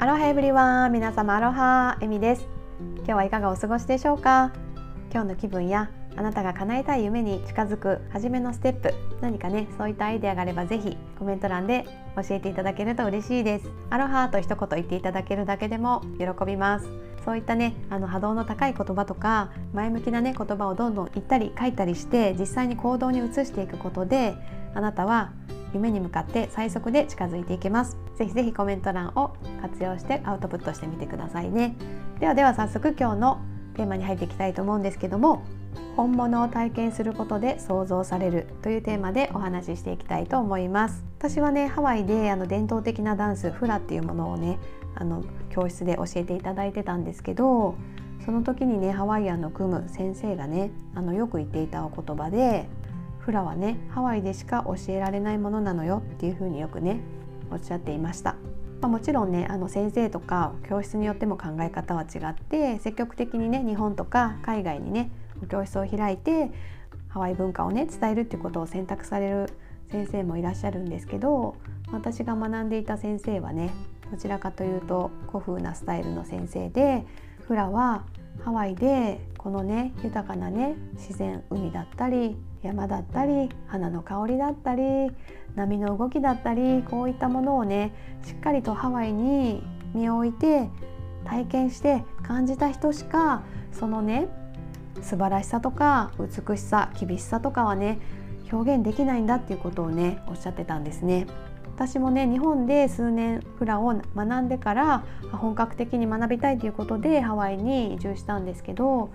アロハエブリワン。皆様アロハエミです。今日はいかがお過ごしでしょうか？今日の気分やあなたが叶えたい夢に近づく初めのステップ。何かねそういったアイデアがあればぜひコメント欄で教えていただけると嬉しいです。アロハと一言言っていただけるだけでも喜びます。そういったねあの波動の高い言葉とか前向きなね言葉をどんどん言ったり書いたりして実際に行動に移していくことであなたは夢に向かって最速で近づいていけます。ぜひぜひコメント欄を活用してアウトプットしてみてくださいね。ではでは早速今日のテーマに入っていきたいと思うんですけども本物を体験することで想像されるというテーマでお話ししていきたいと思います。私はねハワイであの伝統的なダンスフラっていうものをねあの教室で教えていただいてたんですけどその時にねハワイアンの組む先生がねあのよく言っていたお言葉でフラはねハワイでしか教えられないものなのよっていうふうによくねおっしゃっていました。まあ、もちろんねあの先生とか教室によっても考え方は違って積極的にね日本とか海外にね教室を開いてハワイ文化をね伝えるっていうことを選択される先生もいらっしゃるんですけど私が学んでいた先生はねどちらかというと古風なスタイルの先生でフラはハワイでこのね豊かなね自然海だったり山だったり花の香りだったり波の動きだったりこういったものをねしっかりとハワイに身を置いて体験して感じた人しかそのね素晴らしさとか美しさ厳しさとかはね表現できないんだっていうことをねおっしゃってたんですね。私もね日本で数年フラを学んでから本格的に学びたいということでハワイに移住したんですけど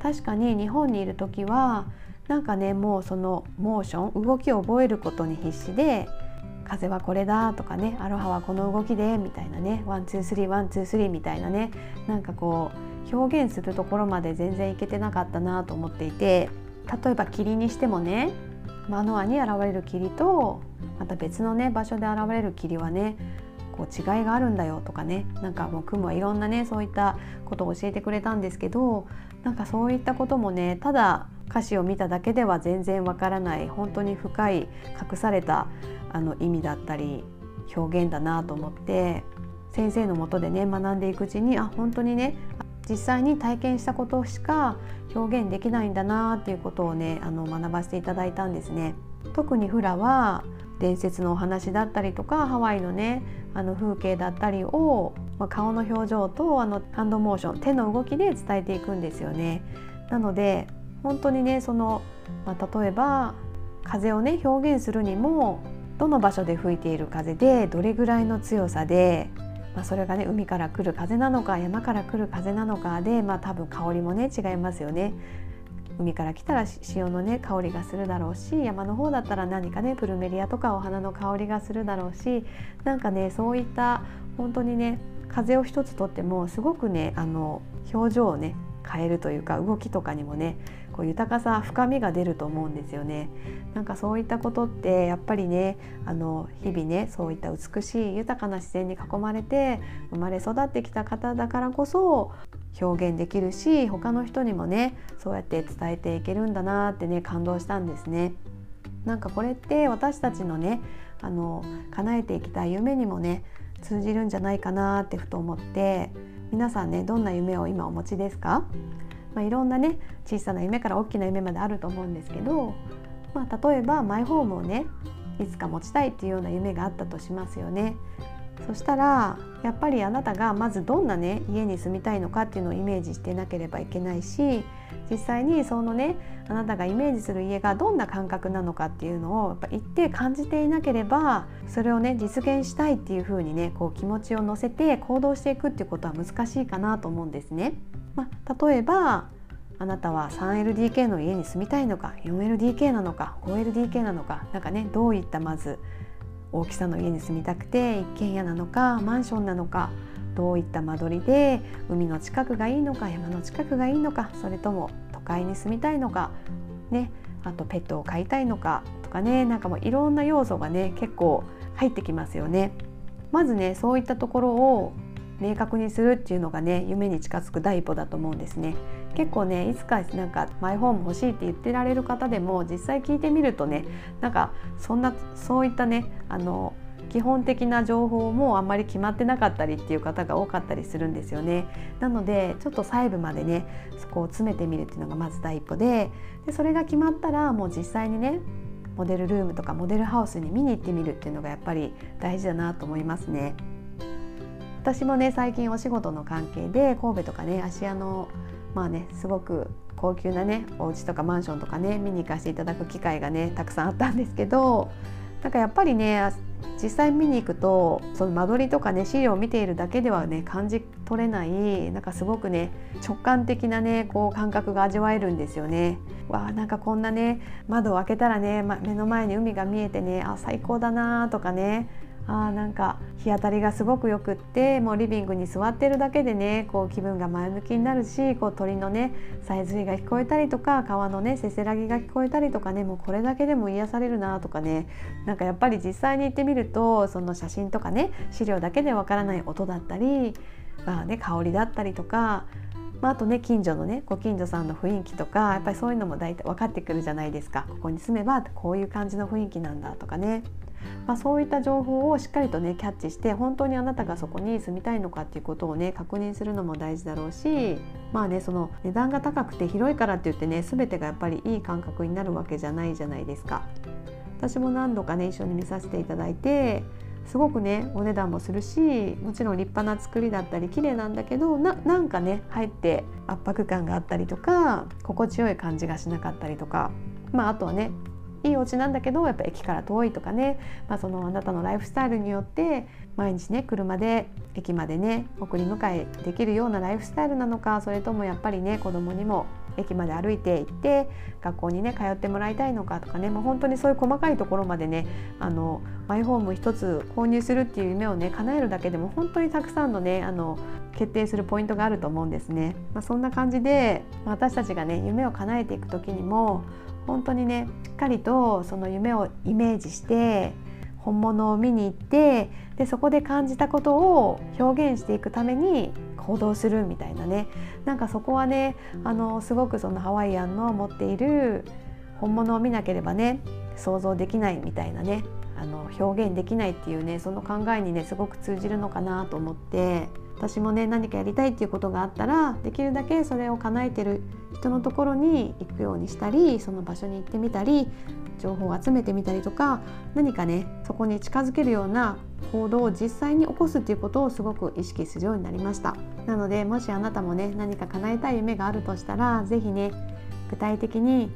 確かに日本にいる時はなんかねもうそのモーション動きを覚えることに必死で風はこれだとかねアロハはこの動きでみたいなね one two three one two three みたいなねなんかこう表現するところまで全然いけてなかったなと思っていて例えば霧にしてもねマノアに現れる霧とまた別のね場所で現れる霧はねこう違いがあるんだよとかねなんかもう雲はいろんなねそういったことを教えてくれたんですけどなんかそういったこともねただ歌詞を見ただけでは全然わからない本当に深い隠されたあの意味だったり表現だなと思って先生のもとでね学んでいくうちにあ本当にね実際に体験したことしか表現できないんだなっていうことをねあの学ばせていただいたんですね。特にフラは伝説のお話だったりとかハワイのねあの風景だったりを、まあ、顔の表情とあのハンドモーション手の動きで伝えていくんですよね。なので本当にねその、まあ、例えば風をね表現するにもどの場所で吹いている風でどれぐらいの強さで、まあ、それがね海から来る風なのか山から来る風なのかで、まあ、多分香りもね違いますよね。海から来たら潮のね香りがするだろうし山の方だったら何かねプルメリアとかお花の香りがするだろうしなんかねそういった本当にね風を一つとってもすごくねあの表情をね変えるというか動きとかにもねこう豊かさ深みが出ると思うんですよね。なんかそういったことってやっぱりねあの日々ねそういった美しい豊かな自然に囲まれて生まれ育ってきた方だからこそ表現できるし他の人にもねそうやって伝えていけるんだなってね感動したんですね。なんかこれって私たちのねあの叶えていきたい夢にもね通じるんじゃないかなってふと思って皆さんねどんな夢を今お持ちですか？まあ、いろんなね小さな夢から大きな夢まであると思うんですけど、まあ、例えばマイホームをねいつか持ちたいっていうような夢があったとしますよね。そしたらやっぱりあなたがまずどんなね家に住みたいのかっていうのをイメージしてなければいけないし実際にそのねあなたがイメージする家がどんな感覚なのかっていうのをやっぱ言って感じていなければそれをね実現したいっていう風にねこう気持ちを乗せて行動していくっていうことは難しいかなと思うんですね。まあ、例えばあなたは 3LDK の家に住みたいのか 4LDK なのか 5LDK なのか何かねどういったまず大きさの家に住みたくて一軒家なのかマンションなのかどういった間取りで海の近くがいいのか山の近くがいいのかそれとも都会に住みたいのかねあとペットを飼いたいのかとかねなんかもういろんな要素がね結構入ってきますよね。まずねそういったところを明確にするっていうのがね夢に近づく第一歩だと思うんですね結構ねいつかなんかマイホーム欲しいって言ってられる方でも実際聞いてみるとねなんかそんなそういったねあの基本的な情報もあんまり決まってなかったりっていう方が多かったりするんですよね。なのでちょっと細部までねそこを詰めてみるっていうのがまず第一歩ででそれが決まったらもう実際にねモデルルームとかモデルハウスに見に行ってみるっていうのがやっぱり大事だなと思いますね。私もね最近お仕事の関係で神戸とかね芦屋のまあねすごく高級なねお家とかマンションとかね見に行かせていただく機会がねたくさんあったんですけどなんかやっぱりね実際見に行くとその間取りとかね資料を見ているだけではね感じ取れないなんかすごくね直感的なねこう感覚が味わえるんですよね。わあなんかこんなね窓を開けたらね、ま、目の前に海が見えてねあ最高だなとかねあなんか日当たりがすごくよくってもうリビングに座ってるだけでねこう気分が前向きになるしこう鳥のねさえずりが聞こえたりとか川のねせせらぎが聞こえたりとかねもうこれだけでも癒されるなとかね。なんかやっぱり実際に行ってみるとその写真とかね資料だけでわからない音だったり、まあね、香りだったりとかまあ、あとね近所のねご近所さんの雰囲気とかやっぱりそういうのも大体分かってくるじゃないですか。ここに住めばこういう感じの雰囲気なんだとかね。まあ、そういった情報をしっかりとねキャッチして本当にあなたがそこに住みたいのかっていうことをね確認するのも大事だろうしまあねその値段が高くて広いからって言ってね全てがやっぱりいい感覚になるわけじゃないじゃないですか。私も何度かね一緒に見させていただいてすごくねお値段もするしもちろん立派な作りだったり綺麗なんだけどなんかね入って圧迫感があったりとか心地よい感じがしなかったりとかまああとはねいいお家なんだけどやっぱ駅から遠いとかね、まあ、そのあなたのライフスタイルによって毎日ね車で駅までね送り迎えできるようなライフスタイルなのかそれともやっぱりね子供にも駅まで歩いて行って学校にね通ってもらいたいのかとかねもう本当にそういう細かいところまでねあのマイホーム一つ購入するっていう夢をね叶えるだけでも本当にたくさんのねあの決定するポイントがあると思うんですね。まあ、そんな感じで私たちがね夢を叶えていく時にも本当にねしっかりとその夢をイメージして本物を見に行ってでそこで感じたことを表現していくために行動するみたいなね。なんかそこはねあのすごくそのハワイアンの持っている本物を見なければね想像できないみたいなねあの表現できないっていうねその考えにねすごく通じるのかなと思って。私もね何かやりたいっていうことがあったらできるだけそれを叶えてる人のところに行くようにしたりその場所に行ってみたり情報を集めてみたりとか何かねそこに近づけるような行動を実際に起こすっていうことをすごく意識するようになりました。なのでもしあなたもね何か叶えたい夢があるとしたら是非ね具体的に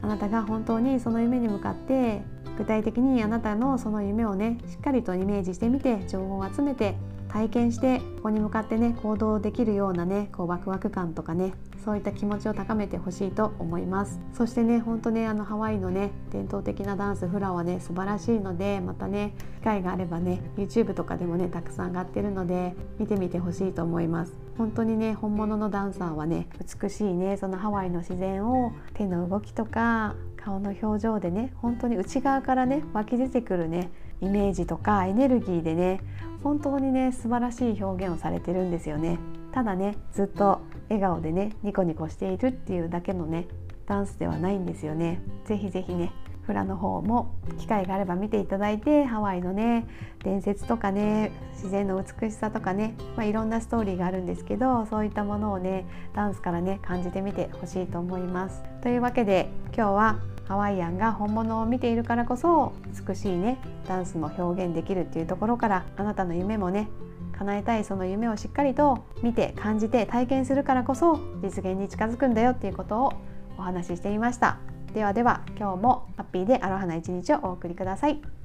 あなたが本当にその夢に向かって具体的にあなたのその夢をねしっかりとイメージしてみて情報を集めて体験してここに向かってね行動できるようなねこうワクワク感とかねそういった気持ちを高めてほしいと思います。そしてねほんとねあのハワイのね伝統的なダンスフラはね素晴らしいのでまたね機会があればね YouTube とかでもねたくさん上がってるので見てみてほしいと思います。本当にね本物のダンサーはね美しいねそのハワイの自然を手の動きとか顔の表情でね本当に内側からね湧き出てくるねイメージとかエネルギーでね本当にね素晴らしい表現をされてるんですよねただねずっと笑顔でねニコニコしているっていうだけのねダンスではないんですよねぜひぜひねフラの方も機会があれば見ていただいてハワイのね伝説とかね自然の美しさとかね、まあ、いろんなストーリーがあるんですけどそういったものをねダンスからね感じてみてほしいと思います。というわけで今日はハワイアンが本物を見ているからこそ美しいねダンスも表現できるっていうところからあなたの夢もね叶えたいその夢をしっかりと見て感じて体験するからこそ実現に近づくんだよっていうことをお話ししていました。ではでは今日もハッピーでアロハな一日をお送りください。